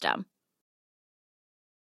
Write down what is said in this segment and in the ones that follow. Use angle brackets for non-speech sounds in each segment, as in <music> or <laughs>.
system.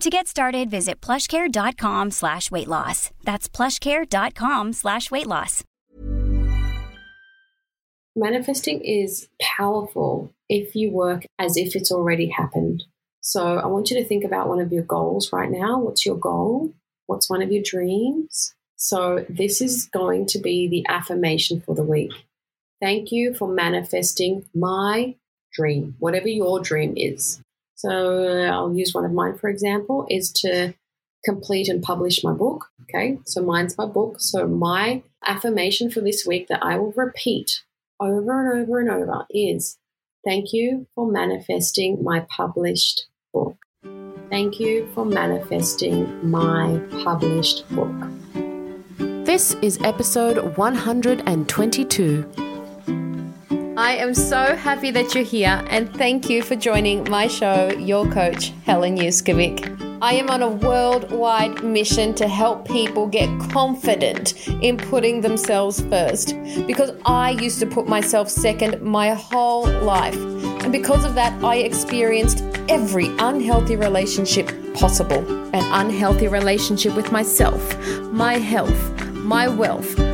To get started, visit plushcare.com slash weight loss. That's plushcare.com slash weight loss. Manifesting is powerful if you work as if it's already happened. So I want you to think about one of your goals right now. What's your goal? What's one of your dreams? So this is going to be the affirmation for the week. Thank you for manifesting my dream, whatever your dream is. So uh, I'll use one of mine, for example, is to complete and publish my book. Okay, so mine's my book. So my affirmation for this week that I will repeat over and over and over is thank you for manifesting my published book. Thank you for manifesting my published book. This is episode 122. I am so happy that you're here and thank you for joining my show, Your Coach, Helen Yuskovic. I am on a worldwide mission to help people get confident in putting themselves first because I used to put myself second my whole life. And because of that, I experienced every unhealthy relationship possible an unhealthy relationship with myself, my health, my wealth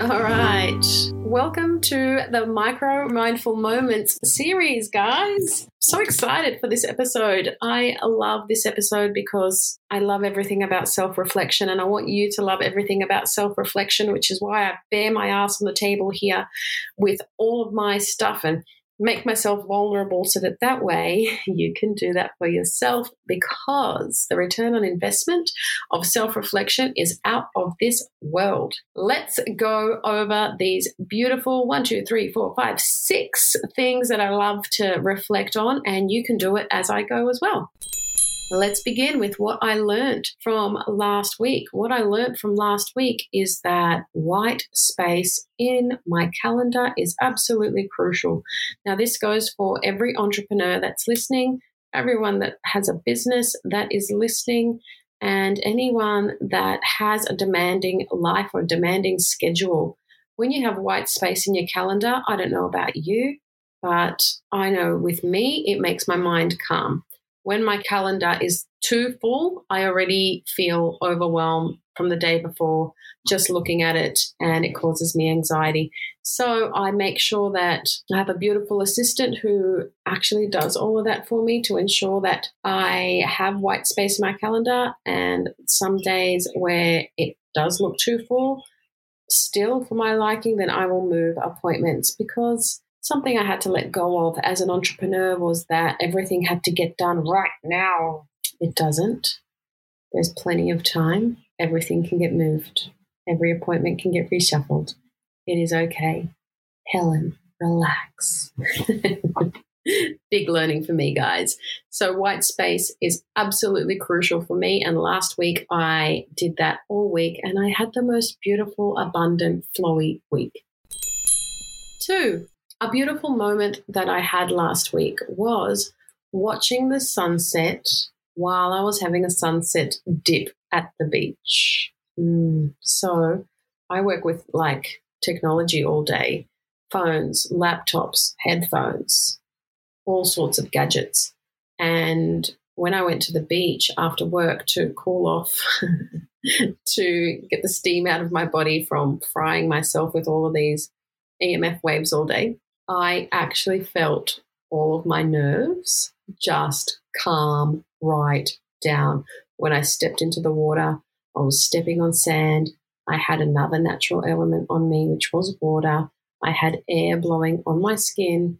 All right. Welcome to the Micro Mindful Moments series, guys. So excited for this episode. I love this episode because I love everything about self reflection, and I want you to love everything about self reflection, which is why I bare my ass on the table here with all of my stuff and make myself vulnerable so that that way <laughs> you can do that for yourself because the return on investment of self reflection is out of this world. Let's go over these beautiful one, two, three, four, five, six things that I love to reflect on, and you can do it as I go as well. Let's begin with what I learned from last week. What I learned from last week is that white space in my calendar is absolutely crucial. Now, this goes for every entrepreneur that's listening, everyone that has a business that is listening, and anyone that has a demanding life or demanding schedule. When you have white space in your calendar, I don't know about you, but I know with me, it makes my mind calm when my calendar is too full, I already feel overwhelmed from the day before just looking at it and it causes me anxiety. So I make sure that I have a beautiful assistant who actually does all of that for me to ensure that I have white space in my calendar and some days where it does look too full, still for my liking, then I will move appointments because something I had to let go of as an entrepreneur was that everything had to get done right now. It doesn't. There's plenty of time. Everything can get moved. Every appointment can get reshuffled. It is okay. Helen, relax. <laughs> Big learning for me, guys. So, white space is absolutely crucial for me. And last week, I did that all week and I had the most beautiful, abundant, flowy week. Two, a beautiful moment that I had last week was watching the sunset while I was having a sunset dip at the beach. Mm. So I work with like technology all day phones, laptops, headphones, all sorts of gadgets. And when I went to the beach after work to cool off, <laughs> to get the steam out of my body from frying myself with all of these EMF waves all day, I actually felt all of my nerves just calm right down. When I stepped into the water, I was stepping on sand. I had another natural element on me, which was water. I had air blowing on my skin.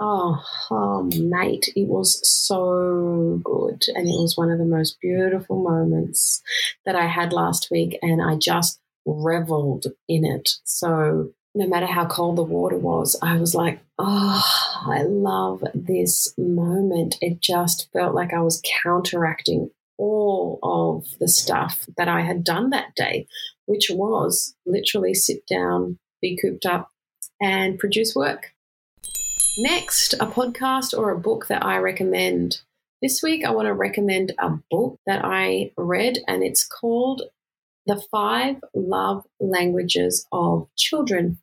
Oh, oh, mate, it was so good. And it was one of the most beautiful moments that I had last week. And I just reveled in it. So no matter how cold the water was, I was like, oh, I love this moment. It just felt like I was counteracting all of the stuff that I had done that day, which was literally sit down, be cooped up, and produce work. Next, a podcast or a book that I recommend. This week, I want to recommend a book that I read, and it's called The Five Love Languages of Children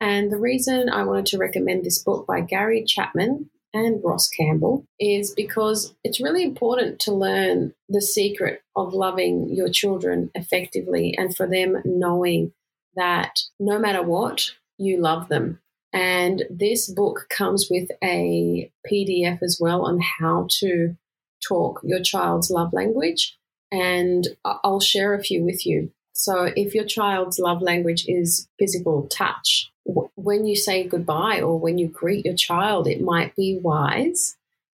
and the reason I wanted to recommend this book by Gary Chapman and Ross Campbell is because it's really important to learn the secret of loving your children effectively and for them knowing that no matter what, you love them. And this book comes with a PDF as well on how to talk your child's love language. And I'll share a few with you. So, if your child's love language is physical touch, when you say goodbye or when you greet your child, it might be wise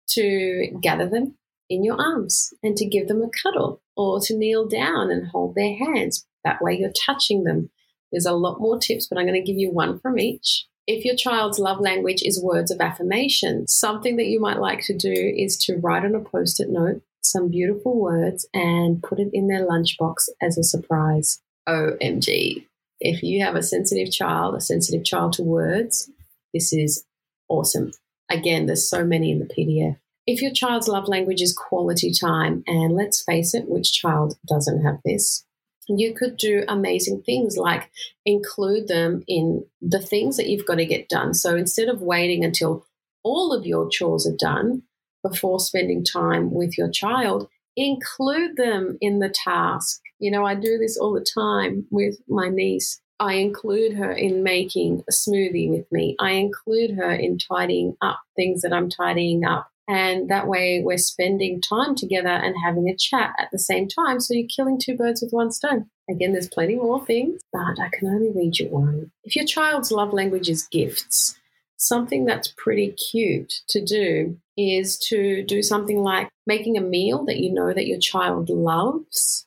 to gather them in your arms and to give them a cuddle or to kneel down and hold their hands. That way, you're touching them. There's a lot more tips, but I'm going to give you one from each. If your child's love language is words of affirmation, something that you might like to do is to write on a post it note some beautiful words and put it in their lunchbox as a surprise. OMG. If you have a sensitive child, a sensitive child to words, this is awesome. Again, there's so many in the PDF. If your child's love language is quality time, and let's face it, which child doesn't have this? You could do amazing things like include them in the things that you've got to get done. So instead of waiting until all of your chores are done before spending time with your child, include them in the task. You know, I do this all the time with my niece. I include her in making a smoothie with me. I include her in tidying up things that I'm tidying up. And that way we're spending time together and having a chat at the same time. So you're killing two birds with one stone. Again, there's plenty more things, but I can only read you one. If your child's love language is gifts, something that's pretty cute to do is to do something like making a meal that you know that your child loves,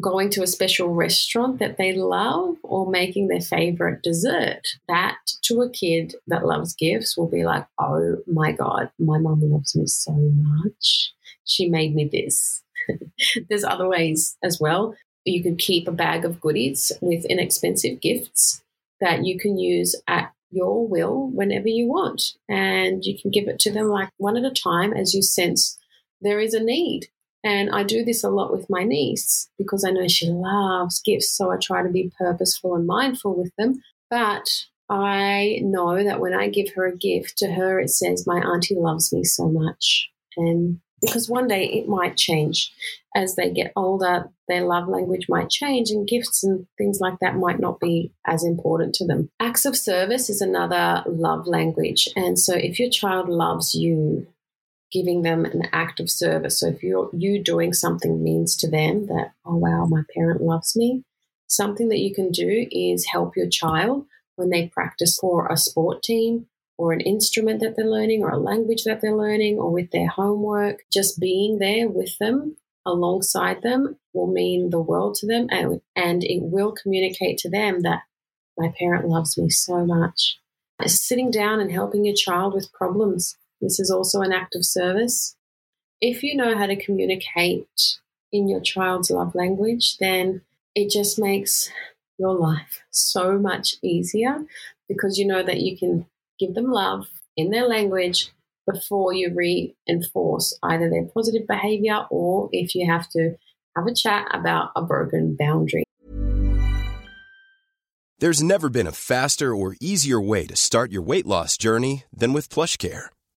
going to a special restaurant that they love, or making their favorite dessert. That to a kid that loves gifts will be like, oh my God, my mom loves me so much. She made me this. <laughs> There's other ways as well. You can keep a bag of goodies with inexpensive gifts that you can use at your will whenever you want. And you can give it to them like one at a time as you sense there is a need. And I do this a lot with my niece because I know she loves gifts. So I try to be purposeful and mindful with them. But I know that when I give her a gift to her, it says, My auntie loves me so much. And because one day it might change as they get older, their love language might change, and gifts and things like that might not be as important to them. Acts of service is another love language. And so if your child loves you, giving them an act of service. So if you're you doing something means to them that, oh wow, my parent loves me, Something that you can do is help your child when they practice for a sport team or an instrument that they're learning or a language that they're learning or with their homework. Just being there with them alongside them will mean the world to them and, and it will communicate to them that my parent loves me so much. Sitting down and helping your child with problems. This is also an act of service. If you know how to communicate in your child's love language, then it just makes your life so much easier because you know that you can give them love in their language before you reinforce either their positive behavior or if you have to have a chat about a broken boundary. There's never been a faster or easier way to start your weight loss journey than with PlushCare.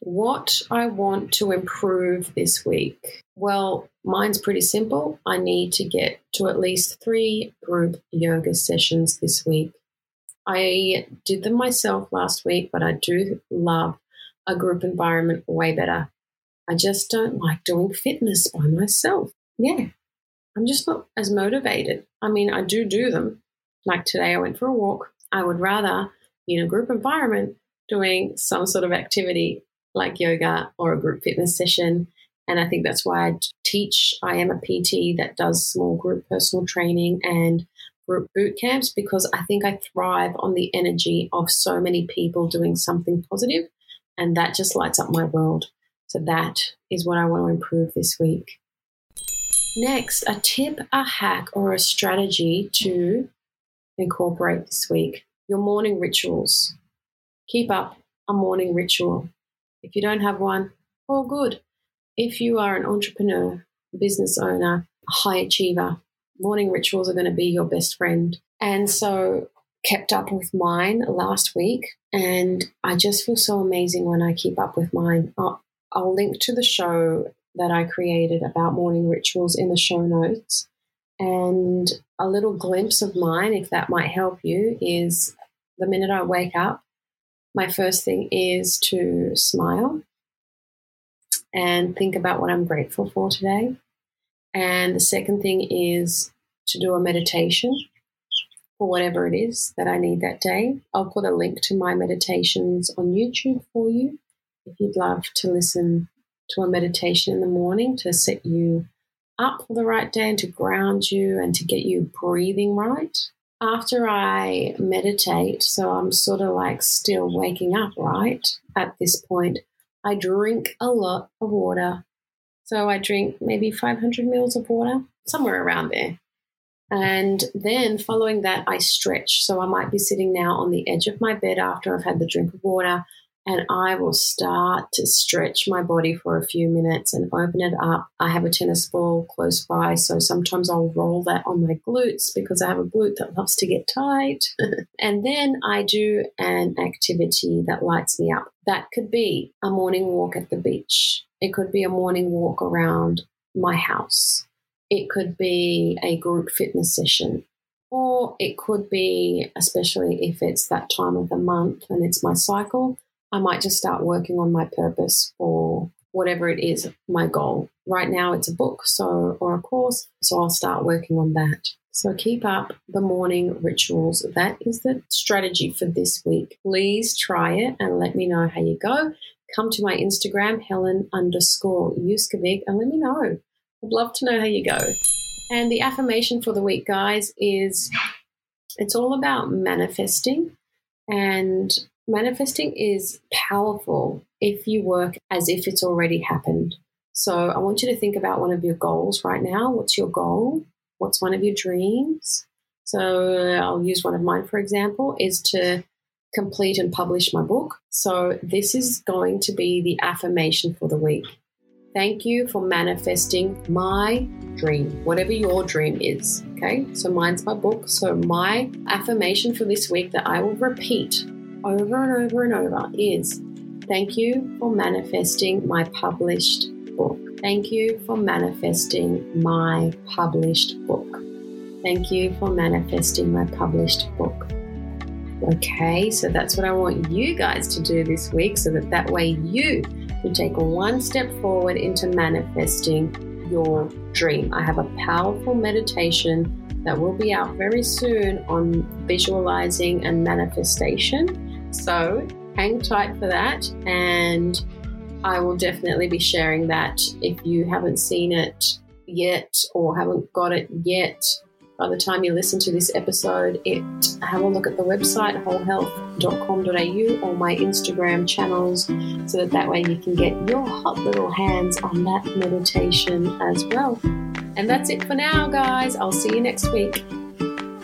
what I want to improve this week. Well, mine's pretty simple. I need to get to at least three group yoga sessions this week. I did them myself last week, but I do love a group environment way better. I just don't like doing fitness by myself. Yeah, I'm just not as motivated. I mean, I do do them. Like today, I went for a walk. I would rather be in a group environment doing some sort of activity like yoga or a group fitness session. And I think that's why I teach. I am a PT that does small group personal training and group boot camps because I think I thrive on the energy of so many people doing something positive, and that just lights up my world. So that is what I want to improve this week. Next, a tip, a hack, or a strategy to incorporate this week your morning rituals. Keep up a morning ritual. If you don't have one, all good. If you are an entrepreneur, business owner, a high achiever, morning rituals are going to be your best friend. And so kept up with mine last week and I just feel so amazing when I keep up with mine. I'll, I'll link to the show that I created about morning rituals in the show notes. And a little glimpse of mine, if that might help you, is the minute I wake up, my first thing is to smile and think about what I'm grateful for today. And the second thing is to do a meditation for whatever it is that I need that day. I'll put a link to my meditations on YouTube for you if you'd love to listen to a meditation in the morning to set you up for the right day and to ground you and to get you breathing right. After I meditate, so I'm sort of like still waking up, right? At this point, I drink a lot of water so I drink maybe 500 mils of water, somewhere around there. And then following that, I stretch. So I might be sitting now on the edge of my bed after I've had the drink of water, and I will start to stretch my body for a few minutes and open it up. I have a tennis ball close by, so sometimes I'll roll that on my glutes because I have a glute that loves to get tight. <laughs> and then I do an activity that lights me up. That could be a morning walk at the beach, it could be a morning walk around my house, it could be a group fitness session. Or it could be, especially if it's that time of the month and it's my cycle, I might just start working on my purpose or whatever it is, my goal. Right now it's a book, so or a course, so I'll start working on that. So keep up the morning rituals. That is the strategy for this week. Please try it and let me know how you go. Come to my Instagram, Helen underscore Yuskovic, and let me know. I'd love to know how you go. And the affirmation for the week, guys, is it's all about manifesting. And manifesting is powerful if you work as if it's already happened. So I want you to think about one of your goals right now. What's your goal? What's one of your dreams? So I'll use one of mine, for example, is to complete and publish my book. So this is going to be the affirmation for the week. Thank you for manifesting my dream, whatever your dream is. Okay, so mine's my book. So my affirmation for this week that I will repeat over and over and over is thank you for manifesting my published book. Thank you for manifesting my published book. Thank you for manifesting my published book. Okay, so that's what I want you guys to do this week so that that way you can take one step forward into manifesting your dream. I have a powerful meditation that will be out very soon on visualizing and manifestation. So hang tight for that, and I will definitely be sharing that if you haven't seen it yet or haven't got it yet by the time you listen to this episode, it have a look at the website wholehealth.com.au or my Instagram channels so that that way you can get your hot little hands on that meditation as well. And that's it for now, guys. I'll see you next week.